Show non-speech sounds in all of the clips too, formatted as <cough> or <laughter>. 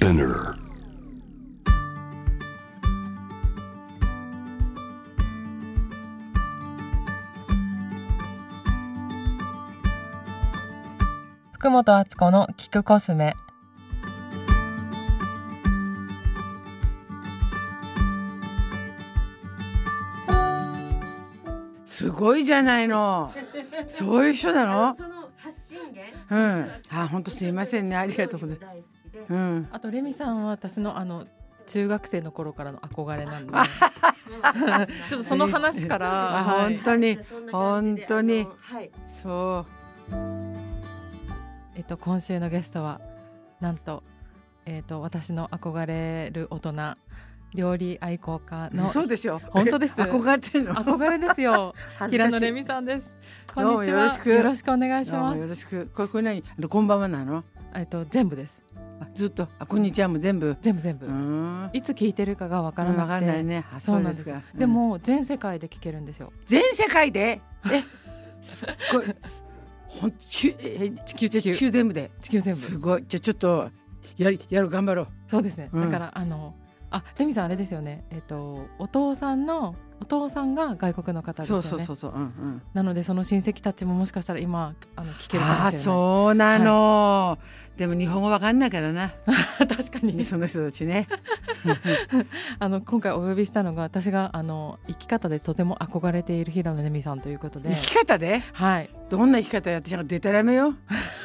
Spinner. 福本敦子の聞くコスメすごいじゃないの。<laughs> そういう人なの？その発信源？うん。あ、本当すいませんね。ありがとうございます。で、うん。あとレミさんは私のあの中学生の頃からの憧れなんで。ちょっとその話から、本当に。本当に。そえっと今週のゲストはなんとえっと私の憧れる大人料理愛好家う。の。そうでしょ。本当です。憧れの？憧れですよ。平野レミさんです。こんもにちは。よろしく。よろしくお願いしどうもますよろしく。これこれ何？こんばんはなの？えっと全部です。あずっとあこんにちはも全部。全部全部。いつ聞いてるかがわからなわくて。かんないね。あそなんです。か。でも全世界で聞けるんですよ。全世界で？<laughs> え？すっごい。ほん地球え地球全部。で。地球全部。すごい。じゃあちょっとやりやる頑張ろう。そうですね、うん。だからあのあレミさんあれですよね。えっ、とお父さんのお父さんが外国の方ですよね。そうそうそうそううんうん。なのでその親戚たちももしかしたら今あの聞けるかもしれない。そうなの、でも日本語わかんないからな。確かに。その人たちね。<laughs> あの今回お呼びしたのが私があの生き方でとても憧れている平野レミさんということで。生き方で？はい。どんな生き方やってしでたらめよ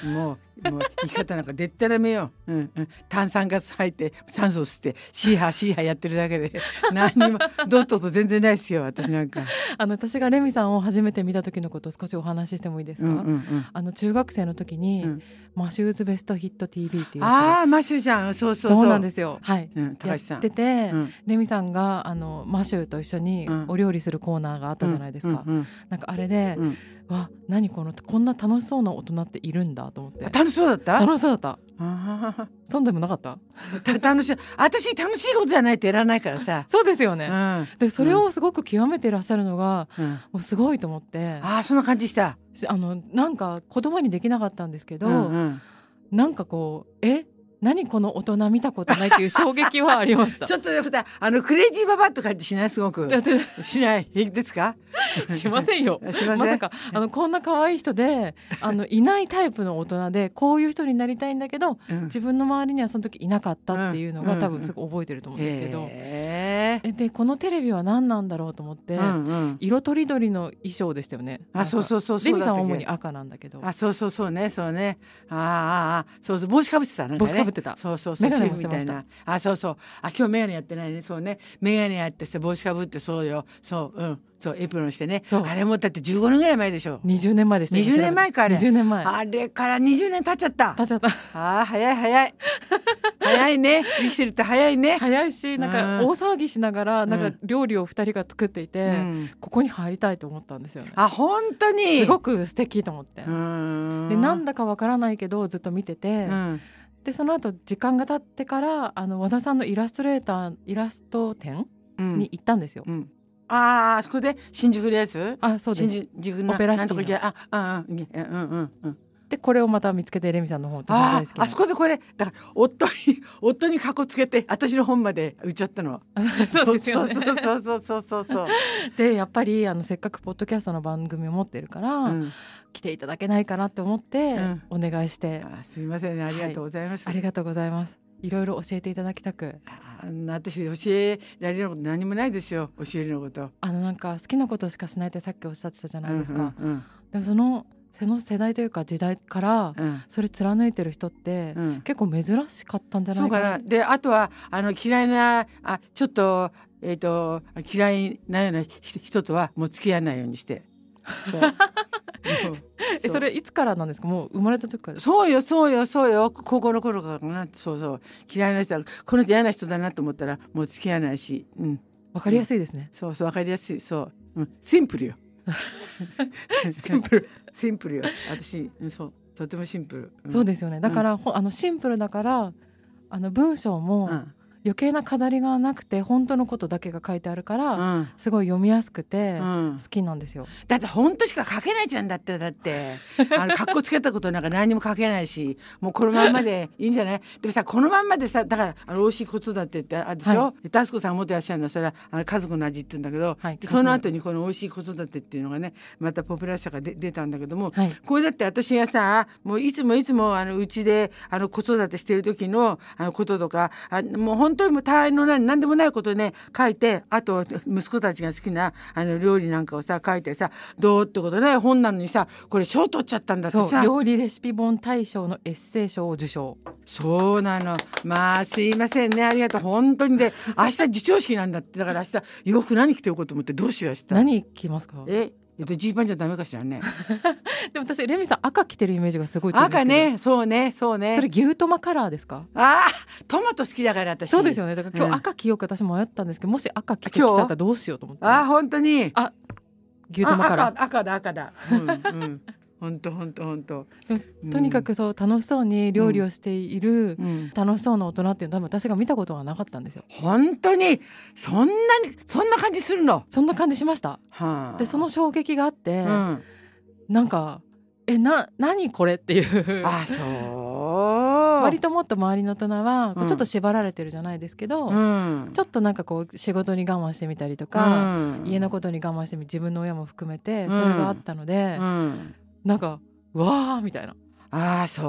もうもう生き方なんかでったらめよ、う。んうん、炭酸ガス入って酸素吸ってシーハーシーハーやってるだけで。何にもどっとと全然ないですよ私なんか、<laughs> あの私がレミさんを初めて見た時のことを少しお話ししてもいいですか、うんうんうん、あの中学生の時に、うん。マシューズベストヒット TV っていうやああマシューちゃん。そうつそうそう。そうなんですよ。はい。うん、高や橋さん。ってて、うん。レミさんがあのマシューと一緒にうん。お料理するコーナーがあったじゃないですか、うんうん。なんかあれで、うんわ何このこんな楽しそうな大人っているんだと思って。あ楽しそうだった？楽しそうだった。あそうでもなかった？楽しい。私楽しいことじゃないとやらないからさ、<laughs> そうですよね、うん。でそれをすごく極めていらっしゃるのがうん、もうすごいと思って。ああそんな感じした、しあのなんか言葉にできなかったんですけど、うんうん。なんかこうえ？何この大人見たことないっていう衝撃はありました。<laughs> ちょっと普段あのクレイジーババアと感じしない？すごく。しない？平気ですか？しませんよ。<laughs> しません？まさかあのこんな可愛い人であのいないタイプの大人でこういう人になりたいんだけどうん。自分の周りにはその時いなかったっていうのうん。が多分すごい覚えてると思うんですけど、へえでこのテレビは何なんだろうと思って、えうんうん。色とりどりの衣装でしたよね。あそうそうそうレミさんは主に赤なんだけど。あそうそうそうねそうね。ああああそうそう帽子かぶってたね帽子かぶってた。そうそうそうメガネみたいしてな。あそうそう。あ今日メガネやってないね。そうね。メガネやってさ帽子かぶってそうよ。そううんそうエプロンしてね。あれもだって15年ぐらい前でしょ。20年前でしたよ20年前かあれ20年前。あれから20年経っちゃった。経っちゃった。あー早い早い。早いね。生きてるって早いね、早いしなんかうん。大騒ぎしながらなんかうん。料理を2人が作っていて、うん、ここに入りたいと思ったんですよね。あ本当に。すごく素敵と思って、でなんだかわからないけどずっと見てて、うん。でその後時間が経ってからあの和田さんのイラストレーターイラスト展うん。に行ったんですよ、うんああそこで新宿のやつあそうです。新宿のオペラシティあああうんうんうんうん。でこれをまた見つけてレミさんの本私あああそこでこれだから夫に夫にかこつけて私の本まで売っちゃったの。<laughs> そうですよね。そうそうそうそうそうそう <laughs> でやっぱりあのせっかくポッドキャストの番組を持ってるから、うん。来ていただけないかなって思ってうん。お願いして、あすみませんね。ありがとうございます、ありがとうございますいろいろ教えていただきたく。あんな私教えられること何もないですよ教えるのこと。あのなんか好きなことしかしないってさっきおっしゃってたじゃないですか、うんでもそのその世代というか時代からうん。うんそれ貫いてる人って、うん。結構珍しかったんじゃなそうかいかなな。であとはあの嫌いなあちょっとえっ、と嫌いなような人人とはもう付き合わないようにして。そ <laughs> それいつからなんですか？もう生まれた時からそうよそうよそうよ。高校の頃からかな。そうそう。嫌いな人はこの人嫌な人だなと思ったらもう付き合わないし、うん、わかりやすいですね、そうそうわかりやすい。そう、うん、シンプルよ。<laughs> シンプル。<laughs> シンプルよ。私うんそう。とてもシンプル、そうですよね。だから、ほあのシンプルだからあの文章もうん余計な飾りがなくて本当のことだけが書いてあるから、うん。すごい読みやすくてうん。好きなんですよ。だって本当しか書けないじゃんだってだって。あの格好つけたことなんか何にも書けないしもうこのまんまでいいんじゃない？でもさこのまんまでさだからあの美味しいことだってってあるでしょ、はでタスコさんが持ってらっしゃるのはそれはあの家族の味って言うんだけど、はいでその後にこの美味しいことだってっていうのがねまたポピュラーさが出出たんだけども、はい。これだって私がさもういつもいつもあのうちであの子育てしてる時のあのこととかあもう本当にもう他愛のない何でもないことね書いてあと息子たちが好きなあの料理なんかをさ書いてさどうってことない本なのにさこれ賞取っちゃったんだってさ。料理レシピ本大賞のエッセイ賞を受賞。そうなの。まあすいませんねありがとう。本当にで明日授賞式なんだって。だから明日洋服何着ておこうと思ってどうしよう明日。何着ますか？ええっとジーパンじゃダメかしらね <laughs> でも私レミさん赤着てるイメージがすごい強い赤ど。ねそうねそうねそれ牛トマカラーですか？ああトマト好きだから私そうですよね。だから今うん日赤着ようか私迷ったんですけど、もし赤着てきちゃったらどうしようと思って。ああ本当にあ牛トマカラー。赤だ赤だうんうん本当本当本当。とにかくそう楽しそうに料理をしている、うん。楽しそうな大人っていうのは多分私が見たことはなかったんですよ。本当に？そんなにそんな感じするの？そんな感じしました。はあ。でその衝撃があって、うん。なんかえな何これっていう。あそう。割ともっと周りの大人はちょっと縛られてるじゃないですけど、うん。ちょっとなんかこう仕事に我慢してみたりとか、うん。家のことに我慢してみ自分の親も含めてそれがあったので、うんなんかうわーみたいな。ああそう。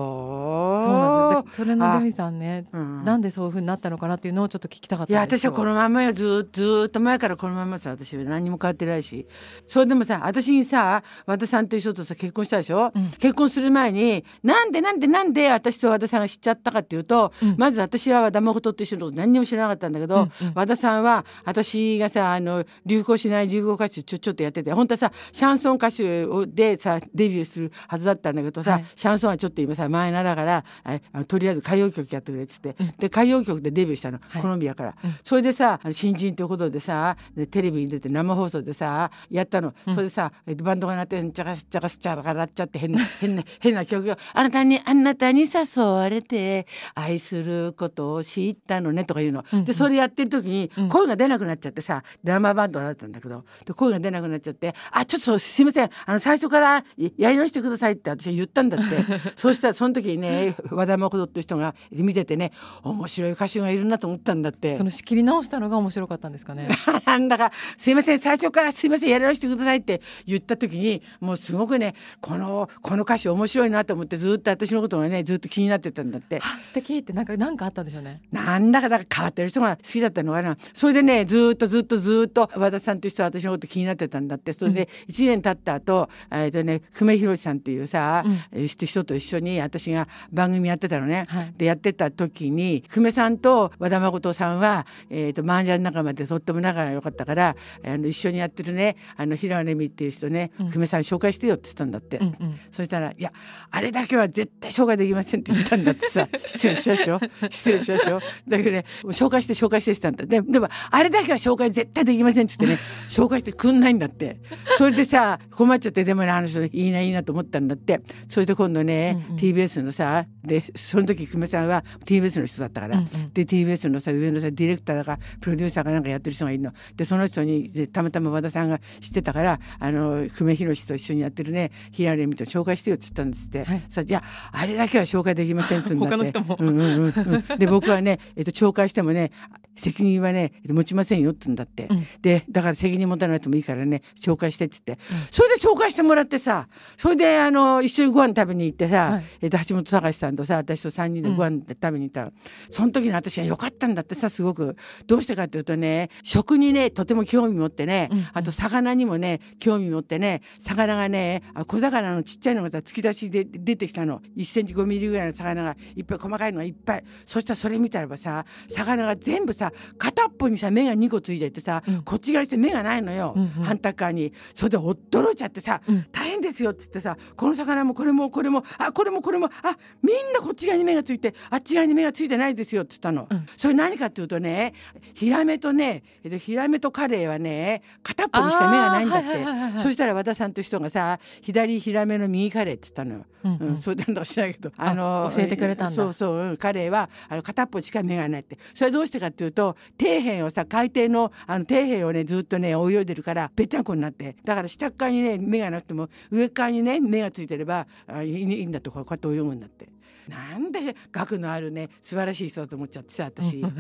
そうなんです。それのあルミさんねうん。なんでそういう風になったのかなっていうのをちょっと聞きたかったいや私はこのまんまよずーずーっと前からこのまんまさ私は何にも変わってないし。それでもさ私にさ和田さんという人とさ結婚したでしょ、うん。結婚する前になんでなんでなんで私と和田さんが知っちゃったかっていうと、うん。まず私は和田誠っていう人のこと何にも知らなかったんだけど、うんうん。和田さんは私がさあの流行しない流行歌手ちょちょっとやってて本当はさシャンソン歌手をでさデビューするはずだったんだけどさ、はい。シャンソンはちょっと今さマイナーだからあとりあえず歌謡曲やってくれっつって、うん。で歌謡曲でデビューしたの、はい。コロンビアから、うん。それでさ新人ということでさでテレビに出て生放送でさやったの、うん。それでさえバンドが鳴ってチャカチャカスチャラカラっちゃって変な <laughs> 変な変な曲があなたにあなたに誘われて愛することを知ったのねとか言うの、うんうん。でそれやってる時にうん。声が出なくなっちゃってさ生バンドだったんだけどで声が出なくなっちゃって「あちょっとすいません。あの最初からややり直してください」って私が言ったんだって <laughs> そうしたらその時にね和田誠っていう人が見ててね面白い歌手がいるなと思ったんだって。そ。の仕切り直したのが面白かったんですかね。なんだか「すいません最初からすいませんやり直してください」って言った時にもうすごくねこのこの歌詞面白いなと思ってずっと私のことがねずっと気になってたんだって。あ素敵ってなんかなんかあったんでしょうね。なんだかだから変わってる人が好きだったのかな。それでねずーっとずっとずーっと和田さんという人は私のこと気になってたんだって。それで1年経った後、えっとね久米宏さんっていうさ、うん。えー人と一緒に私が番組やってたのね。はい。でやってた時に久米さんと和田誠さんは、えー、と麻雀仲間でとっても仲が良かったからあの一緒にやってるねあの平野レミっていう人ね、うん。久米さん紹介してよって言ったんだって。うんうん。そしたら「いやあれだけは絶対紹介できません」って言ったんだってさ。<laughs> 失礼しましょう。失礼しましょう。だけどね紹介して紹介してって言ったんだででもあれだけは紹介絶対できませんって言ってね <laughs> 紹介してくんないんだって。それでさ困っちゃってでもねあの人いいないいなと思ったんだって。それで今度ね、うんうん。TBS のさでその時久米さんは TBS の人だったから、うんうん。で TBS のさ上のさディレクターだかプロデューサーかなんかやってる人がいるの。でその人にでたまたま和田さんが知ってたからあの久米宏と一緒にやってるね平野レミと紹介してよって言ったんですって、はい。さいやあれだけは紹介できませんって言うんだって。他の人も。うんうんうんうん、で僕はね、えっと、紹介してもね責任はね持ちませんよって言うんだって、うん。でだから責任持たないともいいからね紹介してって言って、それで紹介してもらってさそれであの一緒にご飯食べに行ってさ、はい。えっと、橋本隆さんとさ私と3人でご飯食べに行ったら、その時に私が良かったんだってさすごく。どうしてかっていうとね食にねとても興味持ってね、うんうん。あと魚にもね興味持ってね魚がねあ小魚のちっちゃいのがさ突き出しで出てきたの。1センチ5ミリぐらいの魚がいっぱい細かいのがいっぱい。そしたらそれ見たらばさ魚が全部さ片っぽにさ目が2個ついていてさ、うん。こっち側にして目がないのよ、うんうん。反対側に。それで驚いちゃってさ、うん。大変ですよっつってさこの魚もこれもこれもあこれもこれもあみんなこっち側に目がついてあっち側に目がついてないですよって言ったの、うん。それ何かっていうとねヒラメとねえっとヒラメとカレイはね片っぽにしか目がないんだって、あーはいはいはいはいそしたら和田さんという人がさ左ヒラメの右カレイって言ったのよ、うんうん。うんそうなんだか知らないけどあ教えてくれたんだ。そうそう、うん、カレイはあの片っぽしか目がないって。それどうしてかっていうと底辺をさ海底のあの底辺をねずっとね泳いでるからぺっちゃんこになって。だから下っ側にね目がなくても上っ側にね目がついてればあいんだってこうやって泳ぐんだって。なんで学のあるね素晴らしい人だと思っちゃってさ私、うん、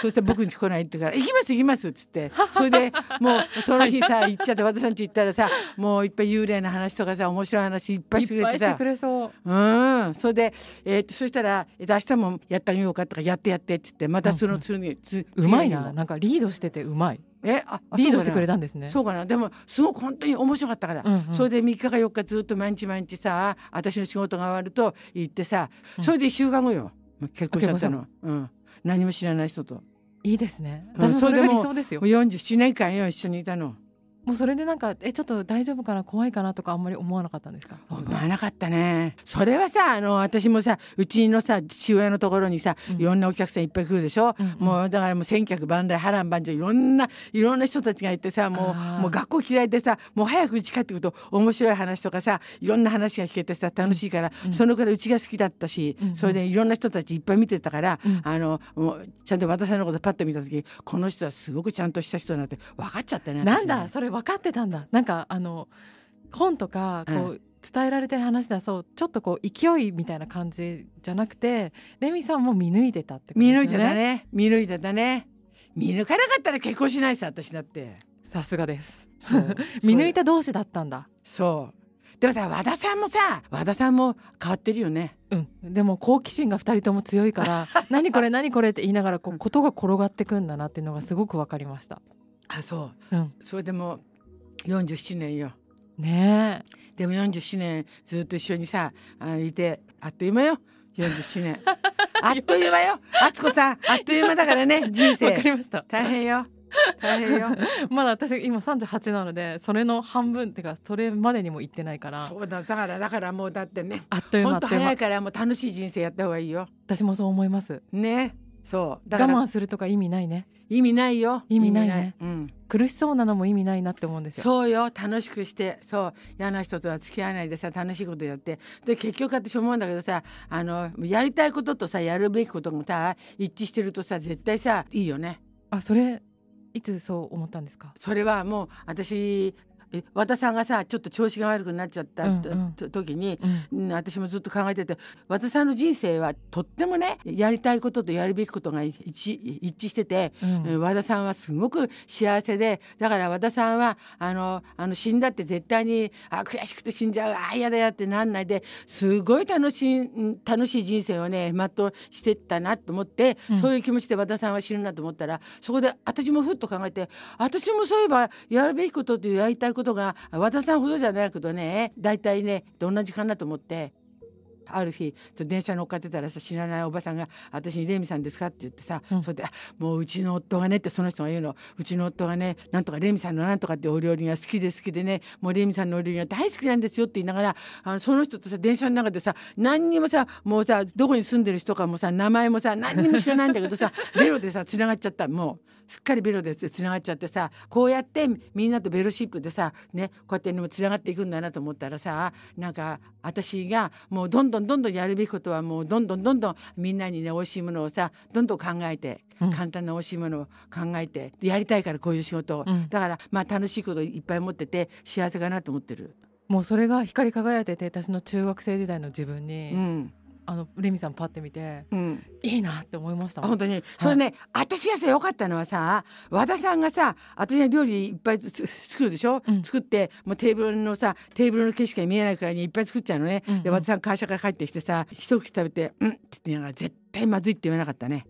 そして僕ん家来ないって言うから「行きます行きます」っつって。それでもうその日さ行っちゃって和田さん家行ったらさもういっぱい幽霊の話とかさ面白い話いっぱいしてくれてさ。いっぱいしてくれそう。うん、それで、えーとそしたら、えーと明日もやってあげようかとかやってやってっつってまたその次に、つうまいな。なんかリードしててうまいえああリードしてくれたたんですね。そうかな。でもすごく本当に面白かったから、うんうん。それで3日か4日ずっと毎日毎日さ私の仕事が終わると行ってさうん。それで1週間後よ。結婚しちゃったあの、うん、何も知らない人と。もいいですね。うん。私もそれが理想ですよ。う47年間よ一緒にいたのもうそれでなんかえちょっと大丈夫かな？怖いかなとかあんまり思わなかったんですか？思わなかったね。それはさあの私もさうちのさ父親のところにさうん。いろんなお客さんいっぱい来るでしょ、うんうん。もうだからもう千客万来波乱万丈いろんないろんな人たちがいてさもうもう学校嫌いでさもう早く家帰ってくると面白い話とかさいろんな話が聞けてさ楽しいから、うんそのくらいうちが好きだったし、うんうん。それでいろんな人たちいっぱい見てたから、うん。あのもうちゃんと和田さんのことパッと見た時この人はすごくちゃんとした人だなって分かっちゃったね。なんだそれ分かってたんだ。なんかあの本とかこう、伝えられてる話だそうちょっとこう勢いみたいな感じじゃなくてレミさんも見抜いてたってこと見抜いですよね。てたね。見抜いてたね。見抜かなかったら結婚しないさ私だって。さすがです。<laughs> 見抜いた同士だったんだ。そう。でもさ和田さんもさ和田さんも変わってるよね。うん、でも好奇心が二人とも強いから「<laughs> 何これ何これ」って言いながらこうことが転がってくんだなっていうのがすごく分かりました。あそう。うん、それでも47年よ。ねでも47年ずっと一緒にさあのいてあっという間よ。47年。あっという間よ。敦子 <laughs> さんあっという間だからね <laughs> 人えわ生かりました。大変よ。大変よ。<laughs> まだ私今38なのでそれの半分っていうかそれまでにも行ってないから。そうだ。だからだからもうだってねあっという間早いからもう楽しい人生やった方がいいよ。私もそう思います。ね。そう。我慢するとか意味ないね意味ないよ。意味ないね。うん。苦しそうなのも意味ないなって思うんですよ。そうよ。楽しくして。そう。嫌な人とは付き合わないでさ楽しいことやって。で結局私思うんだけどさあのやりたいこととさやるべきことがさ一致してるとさ絶対さいいよね。あそれいつそう思ったんですか？それはもう私え和田さんがさちょっと調子が悪くなっちゃったと、うんうん。と時に、うん。うん、私もずっと考えてて和田さんの人生はとってもねやりたいこととやるべきことが一致一致してて、うん。えー和田さんはすごく幸せでだから和田さんはあのあの死んだって絶対にあ悔しくて死んじゃうあ嫌だやってなんないですごい楽しいうん楽しい人生をね全うしてったなと思って、うん。そういう気持ちで和田さんは死ぬなと思ったらそこで私もふっと考えて私もそういえばやるべきこととやりたいことが和田さんほどじゃないけどね大体ねどんな時間だと思って。ある日電車乗っかってたらさ知らないおばさんが「私にレミさんですか?」って言ってさ、うんそれであ「もううちの夫がね」ってその人が言うの「うちの夫がねなんとかレミさんのなんとかってお料理が好きで好きでねもうレミさんのお料理が大好きなんですよ」って言いながらあのその人とさ電車の中でさ何にもさもうさどこに住んでる人かもさ名前もさ何にも知らないんだけどさ <laughs> ベロでさつながっちゃったもう。すっかりベロでつながっちゃってさこうやってみんなとベロシップでさねこうやってつながっていくんだなと思ったらさなんか私がもうどんどんどんどんやるべきことはもうどんどんどんどんみんなにね美味しいものをさどんどん考えて、うん。簡単な美味しいものを考えてでやりたいからこういう仕事。を、うん。だからまあ楽しいこといっぱい持ってて幸せかなと思ってる。もうそれが光り輝いてて私の中学生時代の自分に、うんあのレミさんパッて見てうん、いいなって思いました本当に。それね、私がさ良かったのはさ和田さんがさ私が料理いっぱいつ作るでしょ、うん。作ってもうテーブルのさテーブルの景色が見えないくらいにいっぱい作っちゃうのね、うんうん。で和田さん会社から帰ってきてさ一口食べて「うん」って言ってながら絶対まずいって言わなかったね、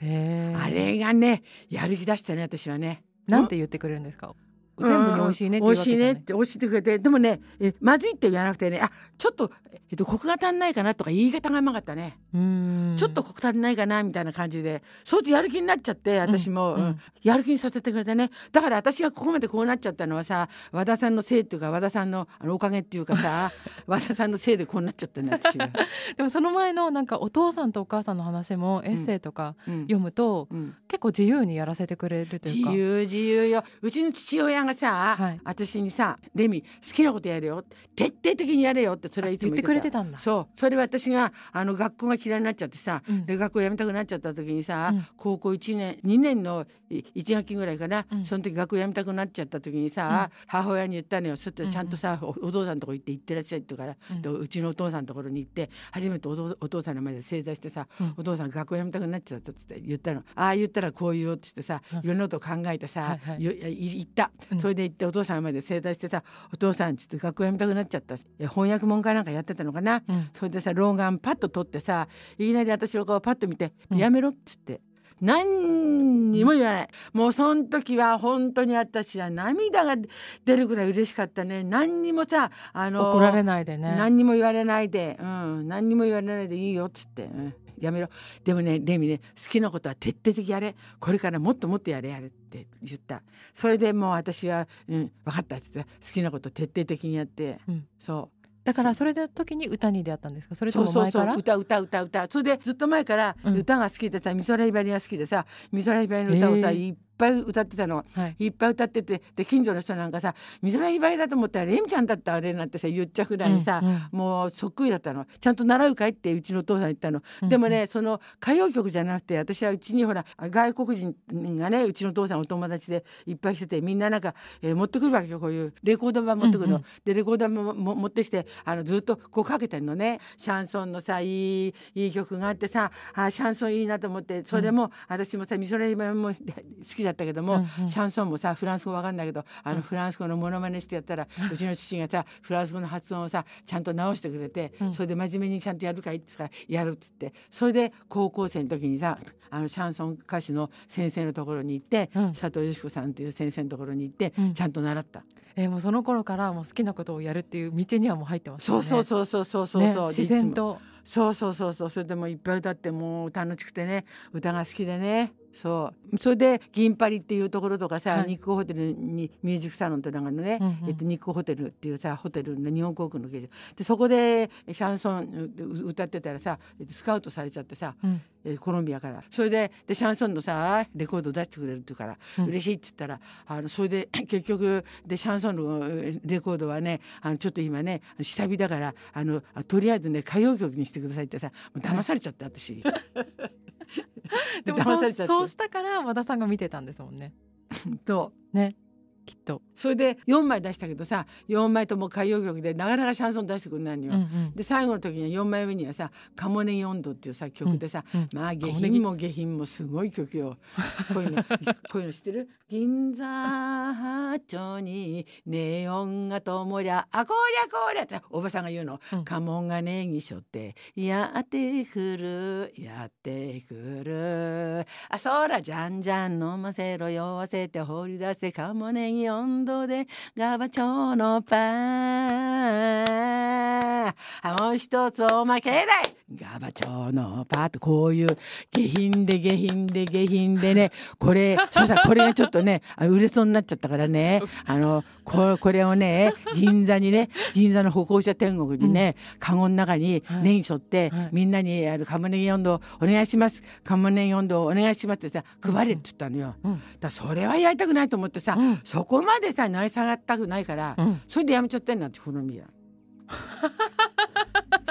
あれがねやる気出したね私はね。なんて言ってくれるんですか？全部に美味しいねって美味しいねって教えてくれて。でもねえまずいって言わなくてね。あちょっと、えっと、コクが足んないかなとか言い方がうまかったね、うん。ちょっとコク足んないかなみたいな感じで。そうやってやる気になっちゃって私も、うん。うん。やる気にさせてくれてね。だから私がここまでこうなっちゃったのはさ和田さんのせいっていうか和田さんのあのおかげっていうかさ <laughs> 和田さんのせいでこうなっちゃったね私が。<laughs> でもその前のなんかお父さんとお母さんの話もエッセイとかうん。読むと、うん。結構自由にやらせてくれるというか。自由自由よ。うちの父親がさ、はい。私にさ「レミ好きなことやれよ。徹底的にやれよ」ってそれはいつも言ってくれてたんだ。そう。それは私があの学校が嫌いになっちゃってさ、うん。で学校辞めたくなっちゃった時にさ、うん。高校1年2年の1学期ぐらいかな、うん。その時学校辞めたくなっちゃった時にさ、母親に言ったのよ。そしたらちゃんとさ、おお父さんのとこ行って行ってらっしゃいって言うから、うちのお父さんのところに行って初めてお父お父さんの前で正座してさ、うん。お父さん学校辞めたくなっちゃったっつって言ったの。ああ言ったらこう言おうって言ってさ、うん。いろんなことを考えてさ、はいはい言った、うんそれで行ってお父さんの前で正座してさ「お父さん」っつって学校辞めたくなっちゃったいや翻訳文化なんかやってたのかな、うん。それでさ老眼パッと取ってさいきなり私の顔パッと見て「うんやめろ」っつって。何にも言わない。もうその時は本当に私は涙が出るぐらい嬉しかったね。何にもさあの怒られないでね。何にも言われないで、うん、何にも言われないでいいよっつって、うん、やめろ。でもねレミね好きなことは徹底的やれ。これからもっともっとやれやれって言った。それでもう私は、うん、分かったっつって好きなこと徹底的にやって、うん。そう。だからそれで時に歌に出会ったんですか？それとそうそうそうも前から歌歌歌。歌それでずっと前からうん。歌が好きでさ、美空ひばりが好きでさ美空ひばりの歌をさ、いっぱい歌ってたの。はい。いっぱい歌っててで近所の人なんかさ美空ひばりだと思ったらレミちゃんだったあれなんてさ言っちゃうぐらいにさ、うんうんもうそっくりだったの。ちゃんと習うかいってうちのお父さん言ったの、うんでもねその歌謡曲じゃなくて私はうちにほら外国人がねうちのお父さんお友達でいっぱい来ててみんななんか、えー持ってくるわけよ。こういうレコード版持ってくるの、うんうん。でレコード版もも持ってきてあのずっとこうかけてんのね。シャンソンのさいいいい曲があってさあシャンソンいいなと思ってそれも、私もさ美空ひばりも好きだったけども、うんうん。シャンソンもさフランス語わかんないけどあのフランス語のモノマネしてやったら、うちの父がさフランス語の発音をさちゃんと直してくれて、うん。それで真面目にちゃんとやるかいって言ったらやるっつってそれで高校生の時にさあのシャンソン歌手の先生のところに行って、うん。佐藤よし子さんっていう先生のところに行って、うん。ちゃんと習った。えーもうその頃からもう好きなことをやるっていう道にはもう入ってますそうよねそうそうそうそうそうねそう、自然と。そうそうそうそうそれでもいっぱい歌ってもう楽しくてね歌が好きでねそう。それで銀パリっていうところとかさ、はい。日光ホテルにミュージックサロンというのがあるのね、うんうん。えっと、日光ホテルっていうさホテルの日本航空の経営でそこでシャンソンう歌ってたらさえっとスカウトされちゃってさ、うん。えーコロンビアから。それででシャンソンのさレコードを出してくれるって言うから、うん。嬉しいって言ったらあのそれで <clears throat> 結局でシャンソンのえーレコードはねあのちょっと今ね下火だからあのとりあえずね歌謡曲にしてくださいってさ騙されちゃった私。<laughs> <laughs> でもそうそうしたから和田さんが見てたんですもんね。<laughs> とね。きっと、それで4枚出したけどさ4枚とも歌謡曲でなかなかシャンソン出してくれないのよ。うんうんで最後の時には4枚目にはさ「カモネギ温度」っていうさ曲でさ、うんまあ下品も下品もすごい曲よ。こういうの <laughs> こういうの知ってる？銀座八丁にネオンがともりゃあこりゃこりゃっておばさんが言うの。うんカモがネギしょってやってくるやってくるあそらじゃんじゃん飲ませろ酔わせて放り出せカモネギ温度でガバチョのパン。もう一つおまけだいガバチョのパーってこういう下品で下品で下品でね。これそしたらこれがちょっとねあ売れそうになっちゃったからね。あのここれをね銀座にね銀座の歩行者天国にね、カゴの中にはい。ネギ背負って、はい。みんなにあのカモネギ温度お願いします。カモネギ温度お願いしますってさ配れって言ったのよ。うん。だそれはやりたくないと思ってさ、うん。そこまでさ成り下がったくないから、うん。それでやめちゃったんだって好みや。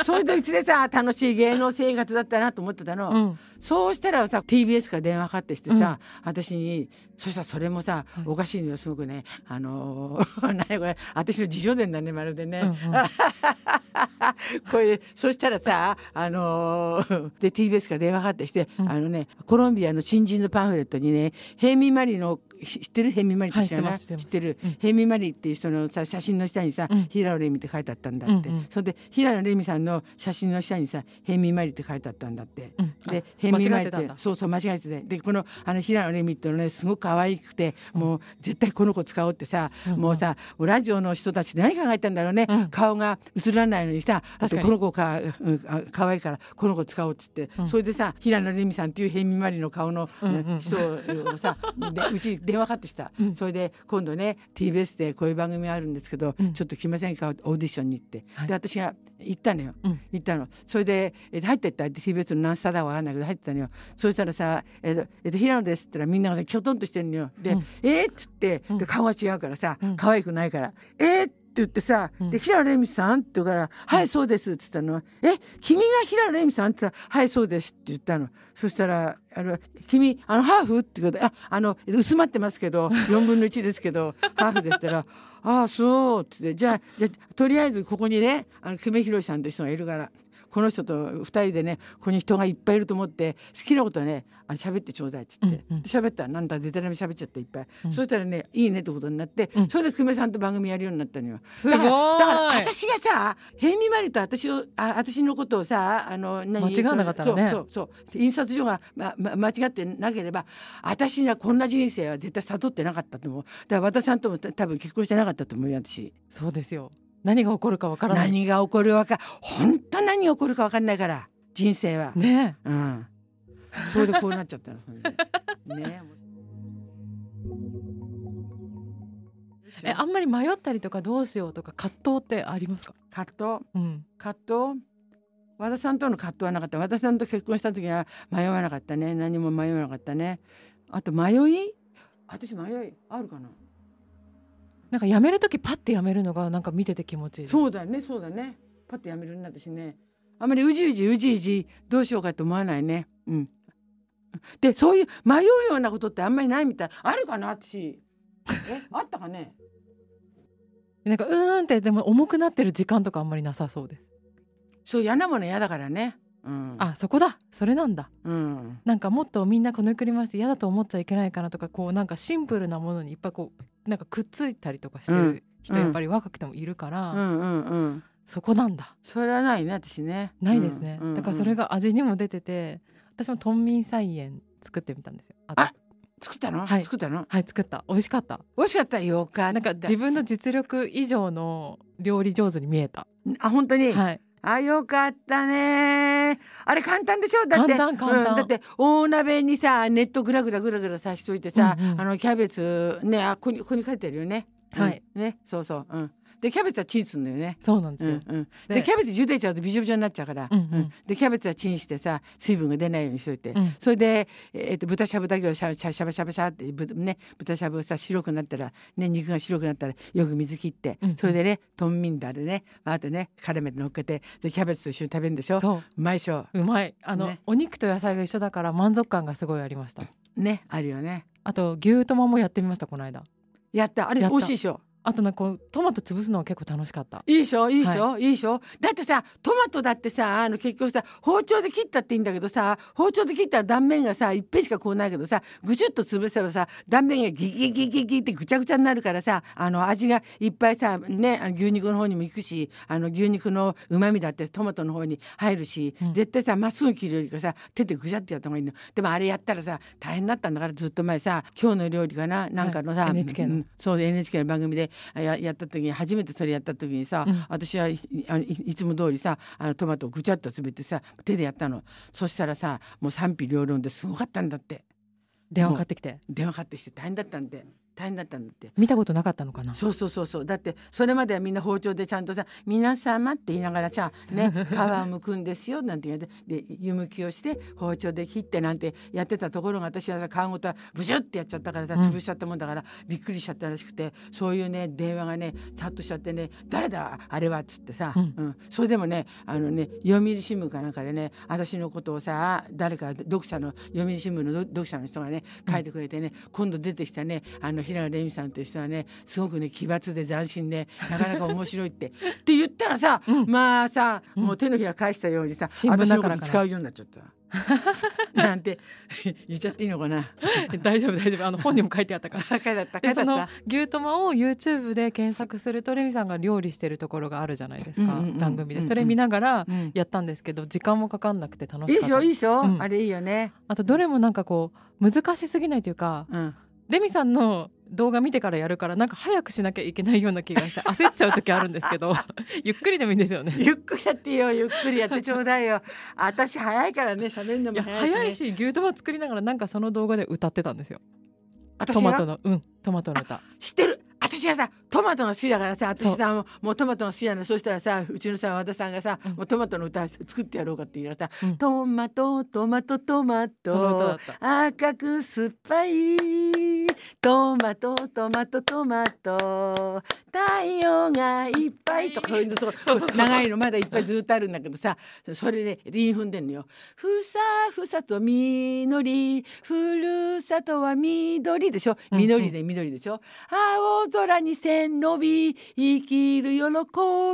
それでうちでさ楽しい芸能生活だったなと思ってたの、うん。そうしたらさ TBS から電話かかってきてさ、私にそしたらそれもさ、はい。おかしいのよすごくね。あのー、<laughs> 何これ私の自叙伝だねまるでね。うんうん。<laughs> これそしたらさあのーで TBS から電話かかってきて、うん。あのねコロンビアの新人のパンフレットにねヘイミマリのし知ってる？ヘイミマリって知らない、はい知ってる、うん。ヘイミマリっていう人のさ写真の下にさ、うん。平野レミって書いてあったんだって、うんうん。それで平野レミさんの写真の下にさヘイミマリって書いてあったんだって。うん。でヘ変身前間違ってたんだ。そうそう間違えてて。でこのあの平野レミットのねすごく可愛くて、もう絶対この子使おうってさ、うんうん。もうさラジオの人たち何考えたんだろうね、うん。顔が映らないのにさあ確かに。とこの子か、うん、あ可愛いからこの子使おうっつって、うん。それでさ平野レミさんっていう変身マリの顔の、うんうん人をさで <laughs> うちに電話かかってきた、うん。それで今度ね TBS でこういう番組あるんですけど、うん。ちょっと来ませんか？オーディションに行って、はい。で私が行ったのよ。うん。行ったの。それで、えっと入ってった？TBS の何スタだかわかんないけど入ってったのよそしたらさ「えっとえっと平野です」って言ったらみんながさきょとんとしてんのよで「うんえっ?」っつって顔が違うからさ、うん可愛くないから「えっ?」って言ってさ「うんで平野レミさん?」って言うから「はいそうです」って言ったの「え君が平野レミさん?」って言ったら「はいそうです」って言ったのそしたら「あの君あのハーフ?」って言うから「ああの薄まってますけど <laughs> 4分の1ですけどハーフ」ですったら「ああそう」って言ってじゃあじゃあとりあえずここにねあの久米宏さんという人がいるから。この人と2人でねここに人がいっぱいいると思って好きなことねあの喋ってちょうだいっつって、うんうん。ったらなんだでたらめ喋っちゃって。いっぱい、うん。そしたらねいいねってことになって、うん。それで久米さんと番組やるようになったのよ。すごい。だからだから私がさ平見まりと私をあ私のことをさあの何間違わなかったらね。そうそうそう。印刷所が、まま、間違ってなければ私にはこんな人生は絶対悟ってなかったと思う。だから和田さんともた多分結婚してなかったと思うよ私。そうですよ何が起こるかわからない。何が起こるわか本当何が起こるか分かんないから人生は、ねうん。それでこうなっちゃったの <laughs> ねえあんまり迷ったりとかどうしようとか葛藤ってありますか？葛藤？うん。葛藤？和田さんとの葛藤はなかった。和田さんと結婚した時は迷わなかったね。何も迷わなかったね。あと迷い？私迷い？あるかな？なんかやめる時パッてやめるのがなんか見てて気持ちいいそうだねそうだね。パッとやめるんだ私ね。あまりうじうじうじうじどうしようかと思わないね。うん。でそういう迷うようなことってあんまりないみたい。あるかな私。えあったかね？<laughs> なんかうーんってでも重くなってる時間とかあんまりなさそうです。そう嫌なもの嫌だからね。うん。あそこだ。それなんだ。うん。なんかもっとみんなこぬくりまして嫌だと思っちゃいけないかなとかこうなんかシンプルなものにいっぱいこうなんかくっついたりとかしてる人うん。やっぱり若くてもいるから、うんうんうん。そこなんだ。それはないね私ね。ないですね、だからそれが味にも出てて私もトンミン菜園作ってみたんですよ。あ作ったの、はい。作ったの？はい作った。美味しかった。美味しかった？よかなんか自分の実力以上の料理上手に見えた。あ本当に、はいあよかったね。あれ簡単でしょ？だって簡単簡単。うんだって大鍋にさネットグラグラグラグラさしといてさ、うんうん。あのキャベツねあここにここに書いてあるよね、うんはい。ねそうそううんでキャベツはチンすんだよね。そうなんですよ、うんうん、ででキャベツ茹でちゃうとびしょびしょになっちゃうから、うんうん。でキャベツはチンしてさ水分が出ないようにしといて、うん。それで、えー、と豚しゃぶだけをしゃしゃしゃばしゃばしゃってぶね豚しゃぶさ白くなったらね肉が白くなったらよく水切って、うんうんそれでねトンミンダルねバーってね絡めて乗っけてでキャベツと一緒に食べるんでしょうそうまいでしょうまいあの、ねお肉と野菜が一緒だから満足感がすごいありましたねあるよねあと牛トマもやってみましたこの間やったあれ美味しいでしょあとなんかこうトマト潰すのは結構楽しかった。いいでしょ？いいでしょ、い、いでしょ？だってさトマトだってさあの結局さ包丁で切ったっていいんだけどさ包丁で切ったら断面がさいっぺんしかこうないけどさぐちゅっと潰せばさ断面がギギギギギってぐちゃぐちゃになるからさあの味がいっぱいさねあの牛肉の方にも行くしあの牛肉のうまみだってトマトの方に入るし、うん。絶対さまっすぐ切るよりかさ手でぐちゃってやった方がいいのでもあれやったらさ大変だったんだからずっと前さ今日の料理かな？なんかのさ、はい。NHK の。うんそう NHK の番組でややった時に初めてそれやった時にさ、うん。私はいあのいいつも通りさあのトマトをぐちゃっと詰めてさ手でやったの。そしたらさもう賛否両論ですごかったんだって。電話かかってきて。電話かかってきて大変だったんで大変だったんだって。見たことなかったのかな？そうそうそうそう。だってそれまではみんな包丁でちゃんとさ「皆様」って言いながらさ「ね <laughs> 皮を剥くんですよ」なんて言ってで。湯むきをして包丁で切ってなんてやってたところが私はさ皮ごとブシュってやっちゃったからさうん。潰しちゃったもんだから、びっくりしちゃったらしくて。そういうね電話がねさっとしちゃってね「誰だあれは」っつってさ、うん。それでもねあのね読売新聞かなんかでね私のことをさ誰か読者の読売新聞の読者の人がね書いてくれてね、今度出てきたねあの平野レミさんという人はねすごくね奇抜で斬新でなかなか面白いって。って言ったらさ、うん。まあさうん。もう手のひら返したようにさ、私のこと使うようになっちゃった。<laughs> なんて言っちゃっていいのかな？大丈夫大丈夫。あの本にも書いてあったから。<laughs> 書いてあった書でそのいてあった。牛トマを YouTube で検索するとレミさんが料理してるところがあるじゃないですか、うんうんうん番組で。それ見ながらうんやったんですけど時間もかかんなくて楽いいしかった。でしょいいでしょ、うん。あれいいよね。あとどれもなんかこう難しすぎないというかうん。レミさんの動画見てからやるからなんか早くしなきゃいけないような気がして <laughs> 焦っちゃう時あるんですけど <laughs> ゆっくりでもいいんですよね。ゆっくりやってよゆっくりやってちょうだいよ。<laughs> 私早いからね喋るのも早いし、ね。早いし牛トマ作りながらなんかその動画で歌ってたんですよ私トマトがのうんトマトの歌知ってる。私がさトマトが好きだからさ私さもうもうトマトが好きなの。そうしたらさうちのさ和田さんがさ、うん。もうトマトの歌作ってやろうかって言いながらさ、うん。トマトトマトトマト赤く酸っぱいトマトトマトトマト太陽がいっぱいとかそういうの長いのまだいっぱいずっとあるんだけどさそれでリン踏んでんのよ。ふさふさと実りふるさとは緑でしょ？緑で緑でしょ、青空に線伸び生きる喜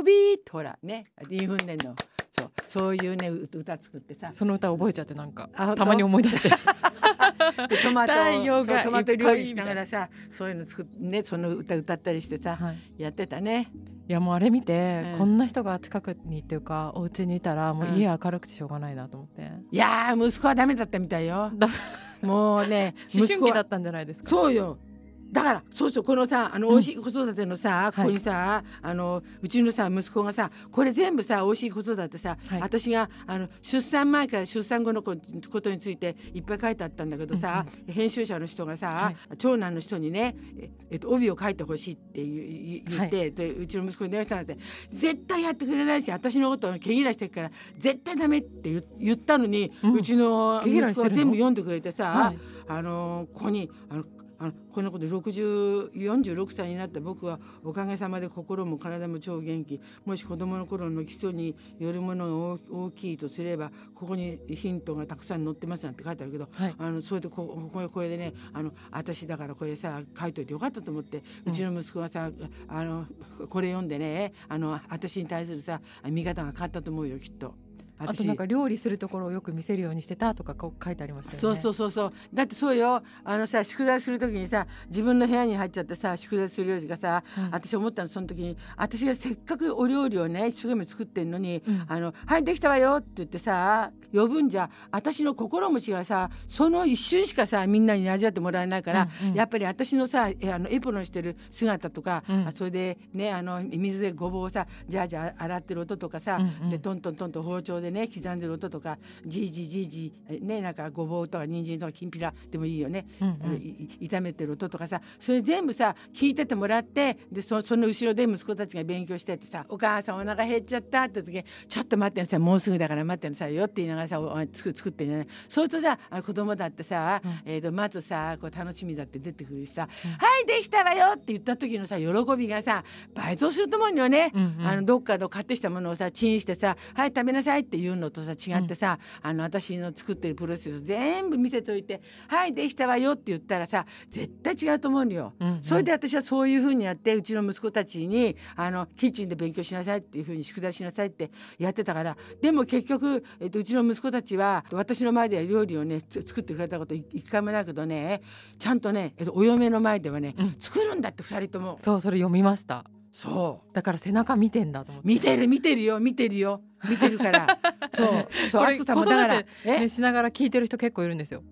びほらねリン踏んでんの。そう。そういうねう歌作ってさ。その歌覚えちゃってなんかたまに思い出して。<laughs> でトマト太陽がそうトマト料理しながらさそういうの作っねその歌歌ったりしてさ、はい。やってたね。いやもうあれ見て、うん。こんな人が近くにっていうかお家にいたらもう家明るくてしょうがないなと思って、いやー息子はダメだったみたいよ。だ。もうね <laughs> 思春息子は期だったんじゃないですか。そうよだからそうそうこのさあのうん。美味しい子育てのさ、はい。ここにさあのうちのさ息子がさこれ全部さ美味しい子育てさ、はい。私があの出産前から出産後のこことについていっぱい書いてあったんだけどさ、編集者の人がさ、はい。長男の人にねええっと帯を書いてほしいって言って、でうちの息子に電話したんだって。絶対やってくれないし私のことを毛嫌いしてるから絶対ダメって言言ったのに、ううんちの息子が全部読んでくれてさ、はい。あのここにあのあのこんなこと60 46歳になった僕はおかげさまで心も体も超元気。もし子供の頃の基礎によるものが大大きいとすればここにヒントがたくさん載ってますなんて書いてあるけどはい。あのそれでここここれでねあの私だからこれさ書いといてよかったと思ってうちの息子がさ、あのこれ読んでねあの私に対するさ見方が変わったと思うよきっと。あとなんか料理するところをよく見せるようにしてたとかこう書いてありましたよね。そうそうそうそう。だってそうよ。あのさ宿題する時にさ自分の部屋に入っちゃってさ宿題するよりかさ、うん。私思ったのその時に私がせっかくお料理をね一生懸命作ってんのに「うん。あのはいできたわよ」って言ってさ呼ぶんじゃ私の心持ちがさその一瞬しかさみんなに味わってもらえないから、うんうん。やっぱり私のさえあのエプロンしてる姿とか、うん。あそれでねあの水でごぼうをさじゃあじゃあ洗ってる音とかさ、うんうん。でトントントンと包丁でね刻んでる音とかじいじいじいじえねなんかごぼうとか人参とかきんぴらでもいいよね、うんうん。炒めてる音とかさそれ全部さ聞いててもらってでそその後ろで息子たちが勉強してってさ「お母さんお腹減っちゃった」って時に「ちょっと待ってなさいもうすぐだから待ってなさいよ」って言いながらさお作作ってね。そうするとさあの子供だってさ、うん。えー、とまずさこう楽しみだって出てくるしさ「うん。はいできたわよ」って言った時のさ喜びがさ倍増すると思うのよね。うんうん。あのどっかで買ってきたものをさチンしてさ「はい食べなさい」っていうのとさ違ってさ、あの私の作ってるプロセスを全部見せといて「はいできたわよ」って言ったらさ絶対違うと思うのよ。うんうん。それで私はそういうふうにやってうちの息子たちにあのキッチンで勉強しなさいっていうふうに宿題しなさいってやってたからでも結局、えっと、うちの息子たちは私の前では料理をねつ作ってくれたことい一回もないけどねちゃんとね、えっと、お嫁の前ではね、うん。作るんだって二人とも。そうそれ読みました。そう。だから背中見てんだと思って。見てる見てるよ見てるよ。見てるから。<laughs> そうそうあすこさんもだから子育えねしながら聞いてる人結構いるんですよ。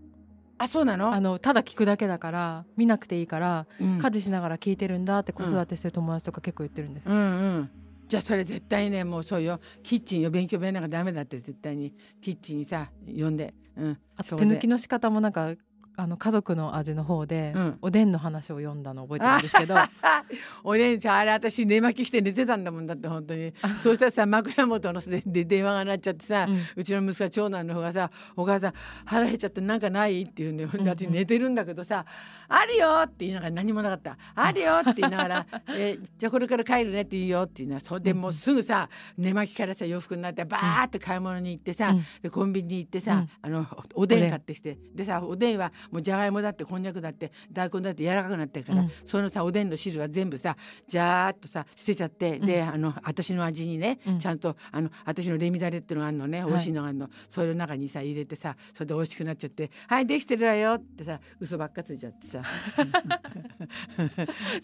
あそうなの？あのただ聞くだけだから見なくていいからうん。家事しながら聞いてるんだって子育てしてる友達とか結構言ってるんです、うんうんじゃあそれ絶対ねもうそうよ。キッチンよ。勉強弁なんかダメだって絶対にキッチンにさ呼んで、うん、あと手抜きの仕方もなんかあの家族の味の方で、うん。おでんの話を読んだの覚えてるんですけど。<laughs> お姉ちゃんあれ私寝巻きして寝てたんだもんだって本当に。そうしたらさ枕元のでで電話が鳴っちゃってさ、ううんちの息子長男の方がさ「お母さん腹減っちゃってなんかない?」って言うんだよ、でうんうん。私寝てるんだけどさ「あるよ」って言いながら何もなかった「あるよ」って言いながら「<laughs> えじゃあこれから帰るね」って言うよって言うのそれでもうすぐさ寝巻きからさ洋服になってバーって買い物に行ってさ、うん。でコンビニに行ってさ、うん。あのおでん。買ってきて。でさおでんはもうじゃがいもだってこんにゃくだって大根だって柔らかくなってるから、うん。そのさおでんの汁は全部さジャーっとさ捨てちゃって、であの私の味にね、うん。ちゃんとあの私のレミダレっていうのがあるのね、い。美味しいのがあるの。それの中にさ入れてさそれで美味しくなっちゃって「はいできてるわよ」ってさ嘘ばっかついちゃってさ。<laughs>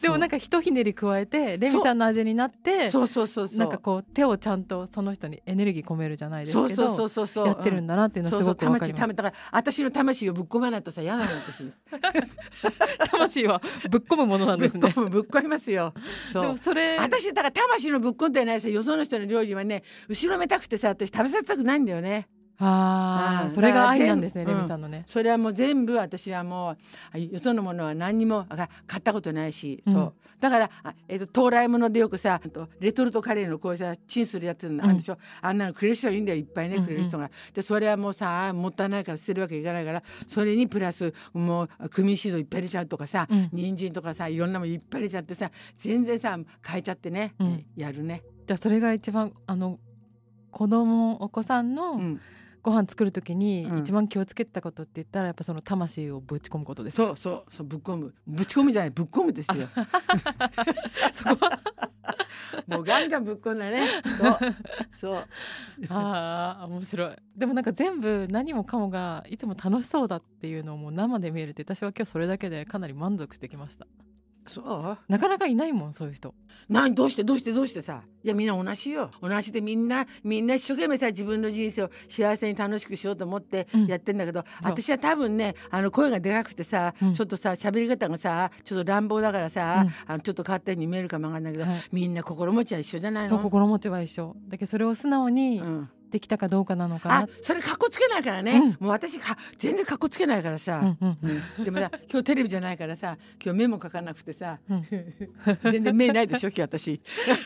でもなんかひとひねり加えてレミさんの味になってそう。そうそうそうなんかこう手をちゃんとその人にエネルギー込めるじゃないですけそうそうそどうそうそう。やってるんだなっていうのそうそうすごくわかります。魂ためだから私の魂をぶっ込まないとさ嫌なの私。<laughs> 魂はぶっ込むものなんぶっですね。込むぶっ込みますよ。そでうもそれ私だから魂のぶっ込んでないさよその人の料理はね後ろめたくてさ私食べさせたくないんだよねああうん。それが愛なんですねレミさんのね。それはもう全部私はもうあよそのものは何にもあ買ったことないしそう、うんだからあ、えー、と東来物でよくさレトルトカレーのこうさチンするやつあるでしょ、あんなのくれる人がいいんだよいっぱいねくれる人が。でそれはもうさもったいないから捨てるわけいかないからそれにプラスもうクミンシードいっぱい入れちゃうとかさ、うん。人参とかさいろんなもんいっぱい入れちゃってさ全然さ変えちゃってね、うん。やるね。じゃあそれが一番あの子供お子さんのうんご飯作るときにうん。一番気をつけてたことって言ったらやっぱその魂をぶち込むことです。そうそうそうぶっ込む。ぶち込むじゃないぶっ込むですよ。そこは？<laughs> もうガンガンぶっ込んだね。そう。そう。<laughs> ああ面白い。でもなんか全部何もかもがいつも楽しそうだっていうのをもう生で見えるって私は今日それだけでかなり満足してきましたそう？なかなかいないもんそういう人。何どうして？どうして？どうして？さ。いやみんな同じよ。同じでみんなみんな一生懸命さ自分の人生を幸せに楽しくしようと思ってうん。やってんだけど、そう。私は多分ねあの声がでかくてさ、うん。ちょっとさ喋り方がさちょっと乱暴だからさ、うん。あのちょっと変わったように見えるかもわかんないけど、はい。みんな心持ちは一緒じゃないの？そう心持ちは一緒。だけどそれを素直にうんできたかどうかなのかあなそれかっこつけないからね、うん。もう私か全然かっこつけないからさ、うんうんうん。でもさ今日テレビじゃないからさ今日目も描かなくてさ、うん。<laughs> 全然目ないでしょ今日私。い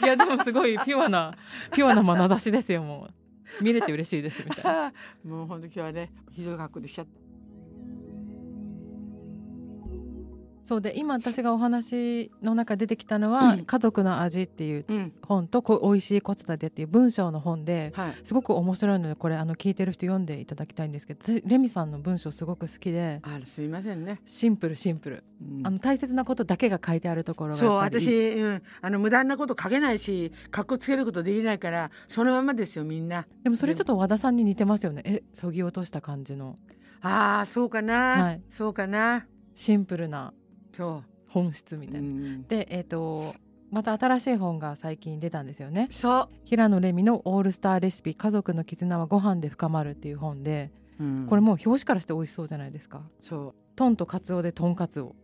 やでもすごいピュアなピュアな眼差しですよもう。見れて嬉しいですみたいな。<laughs> もう本当今日はねひどい格好でしちゃった。そうで今私がお話の中出てきたのは「家族の味」っていううん、本とこ「美味しい子育て」っていう文章の本ではい。すごく面白いのでこれあの聞いてる人読んでいただきたいんですけど私レミさんの文章すごく好きであらすみませんね。シンプルシンプル、うん。あの大切なことだけが書いてあるところがそう私、うん、あの無駄なこと書けないし格好つけることできないからそのままですよみんな。でもそれちょっと和田さんに似てますよね。えそぎ落とした感じの。ああそうかな、はい。そうかな。シンプルなそ本質みう。たいな。うん、でえっ、とまた新しい本が最近出たんですよね。そ平野レミのオールスターレシピ家族の絆はご飯で深まるっていう本でう、うん、これもう表紙からして美味しそうじゃないですか。そう。トンとカツオでとんかつを。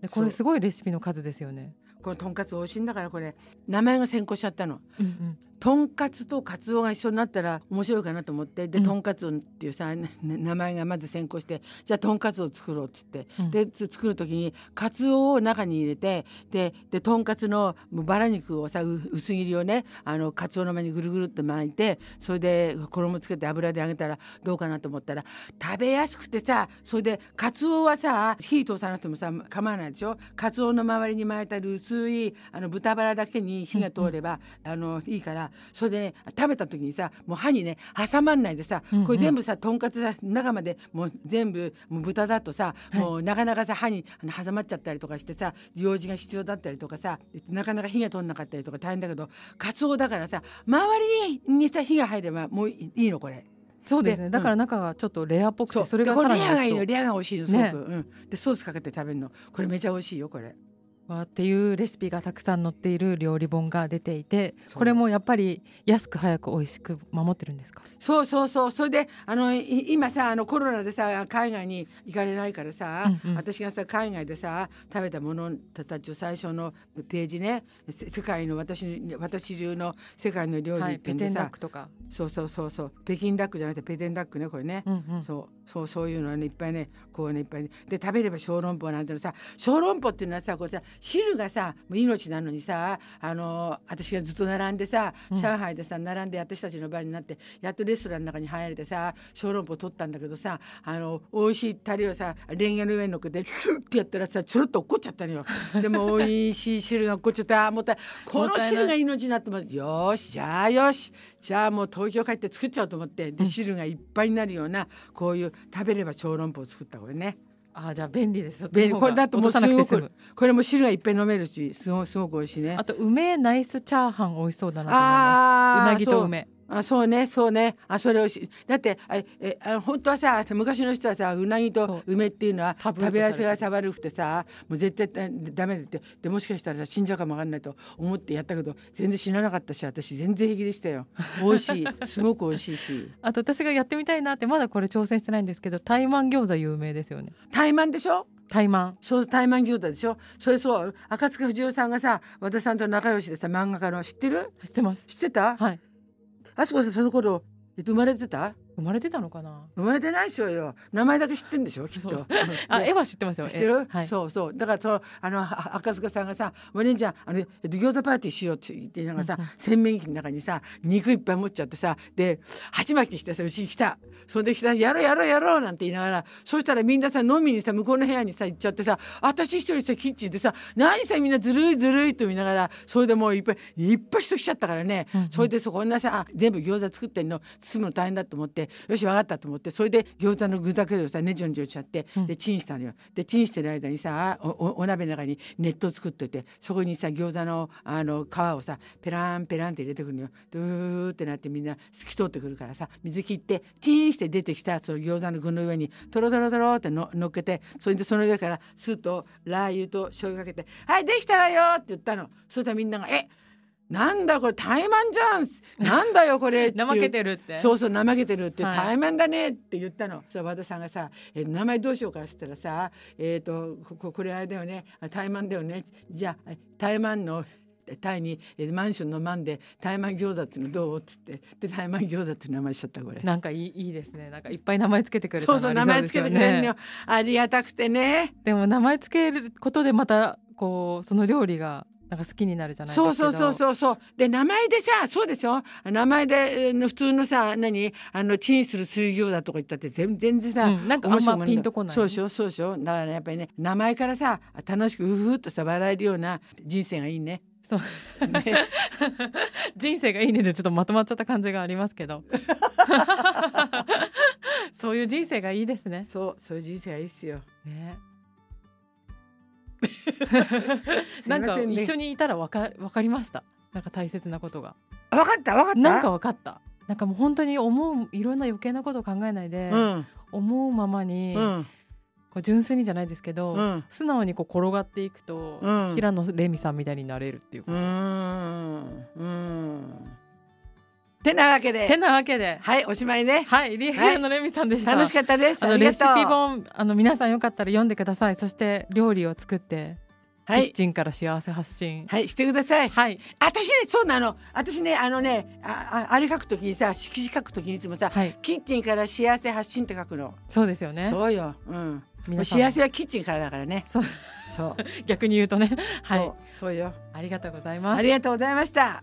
でこれすごいレシピの数ですよね。このとんかつ美味しいんだからこれ名前が先行しちゃったの。うんうんとんかつとかつおが一緒になったら面白いかなと思って。で、うん。とんかつっていうさ、ね名前がまず先行してじゃあとんかつを作ろうっつって、うん。でつ作る時にかつおを中に入れてででとんかつのバラ肉をさう薄切りをねあのかつおの前にぐるぐるって巻いてそれで衣つけて油で揚げたらどうかなと思ったら食べやすくてさそれでかつおはさ火通さなくてもさ構わないでしょ？かつおの周りに巻いた薄いあの豚バラだけに火が通れば、あのいいからそれでね食べた時にさもう歯にね挟まんないでさ、うんうん。これ全部さとんかつさ中までもう全部もう豚だとさ、はい。もうなかなかさ歯に挟まっちゃったりとかしてさ用事が必要だったりとかさなかなか火が通んなかったりとか大変だけどかつおだからさ周りににさ火が入ればもういいのこれ。そうですね。でだから中がちょっとレアっぽくて、それがさらにれレアがいいの。レアが美味しいの。すねう。ん、でソースかけて食べるの。これめちゃ美味しいよこれわっていうレシピがたくさん載っている料理本が出ていてこれもやっぱり安く早く美味しく守ってるんですか？そうそうそう。それであのい今さあのコロナでさ海外に行かれないからさ、うんうん。私がさ海外でさ食べたものたちを最初のページねせ世界の私私流の世界の料理はいペテンダックとか、そうそうそうそう。北京ダックじゃなくてペテンダックねこれね、うんうん、そうそうそういうのはねいっぱいねこうねいっぱいね。で食べれば小籠包なんてのさ小籠包っていうのはさこれさ汁がさもう命なのにさあの私がずっと並んでさうん。上海でさ並んで私たちの場になってやっとレストランの中に入れてさ小籠包取ったんだけどさあの美味しいタレをさレンゲの上に乗っけてシュッってやったらさちょろっと落っこっちゃったのよ。<laughs> でも美味しい汁が落っこっちゃった。もったいこの汁が命になってもよーしじゃあよし。じゃあもう東京帰って作っちゃおうと思ってで汁がいっぱいになるようなこういう食べれば小籠包を作ったこれね。あじゃあ便利です。便利。これだともうすごくこれも汁がいっぱい飲めるしすごすごく美味しいね。あと梅ナイスチャーハン美味しそうだなと思います。うなぎと梅あそうねそうね。あそれ美味しいだってあえあ本当はさ昔の人はさうなぎと梅っていうのは食べ合わせがさ悪くてさもう絶対だダメだって。でもしかしたらさ死んじゃうかもわかんないと思ってやったけど全然死ななかったし私全然平気でしたよ。美味しい。<laughs> すごく美味しいし。あと私がやってみたいなってまだこれ挑戦してないんですけど台湾餃子有名ですよね。怠慢でしょ？台湾そう怠慢餃子でしょ？それそう。赤塚不二夫さんがさ和田さんと仲良しでさ漫画家の知ってる？知ってます。知ってた、はいあそこさんその頃生まれてた？生まれてたのかな？生まれてないでしょうよ。名前だけ知ってんでしょきっと。であ絵は知ってますよ。知ってる、絵はい。そうそう。だからそうあのあ赤塚さんがさ「お姉ちゃんあの、えっと、餃子パーティーしよう」って言ってながらさ、洗面器の中にさ肉いっぱい持っちゃってさで鉢巻きしてさうちに来た。それで来たやろうやろうやろうなんて言いながらそしたらみんなさ飲みにさ向こうの部屋にさ行っちゃってさ私一人さキッチンでさ何さみんなずるいずるいと見ながらそれでもういっぱいいっぱい人来ちゃったからね、うんうん。それでそこんなさあ全部餃子作ってんの。包むの大変だと思ってよし分かったと思ってそれで餃子の具だけをさねじょねじょしちゃってうんでチンしたのよ。でチンしてる間にさおおお鍋の中に熱湯作っといてそこにさ餃子のあの皮をさペランペランって入れてくるのよ。ドゥーってなってみんな透き通ってくるからさ水切ってチンして出てきたその餃子の具の上にトロトロトロっての乗っけてそれでその上から酢とラー油と醤油かけて「はいできたわよ!」って言ったの。そしたらみんなが「えなんだこれ怠慢じゃんなんだよこれ <laughs>」怠けてるって。そうそう怠けてるって、はい。怠慢だねって言ったの。そう和田さんがさ、えー名前どうしようかって言ったらさ、えっ、とこここれあれだよね、あ怠慢だよね。じゃあ怠慢のタイに、えーマンションのマンで怠慢餃子っていうのどう？っつって。で怠慢餃子って名前しちゃったこれ。なんかいいいいですね。なんかいっぱい名前つけてくれたそうそう名前つけてくれるのよ。ありがたくてね。でも名前つけることでまたこうその料理がなんか好きになるじゃないですかそうそうそうそうそう。で名前でさそうでしょ？名前でえー普通のさ何？あのチンする水餃子とか言ったって全全然さ、うんなんかあんまピンとこない。そうでしょそうでしょだからねやっぱりね名前からさ楽しくうふっとさ笑えるような人生がいいね。そう。ね人生がいいねでちょっとまとまっちゃった感じがありますけど。<laughs> そういう人生がいいですね。そうそういう人生がいいっすよ。ね <laughs> なんか一緒にいたらわかわかりました。なんか大切なことが。わかったわかった。なんかわかった。なんかもう本当に思ういろんな余計なことを考えないで、うん。思うままに、うん。こう純粋にじゃないですけど、うん。素直にこう転がっていくと、うん。平野レミさんみたいになれるっていううーん。うん。てなわけで。てなわけで。はいおしまいね。はいリ平野レミさんでした、楽しかったです。あのレシピ本あの皆さんよかったら読んでください。そして料理を作って、はい。キッチンから幸せ発信。はいしてください。はい。私ねそうなの。私ねあのねあああれ書くときにさ色紙書くときにいつもさ、はい。キッチンから幸せ発信って書くの、そうですよね。そうよ、うん、もう皆さん。幸せはキッチンからだからね。そう。そう。<laughs> 逆に言うとね。はい。そう。そうよ。ありがとうございます。ありがとうございました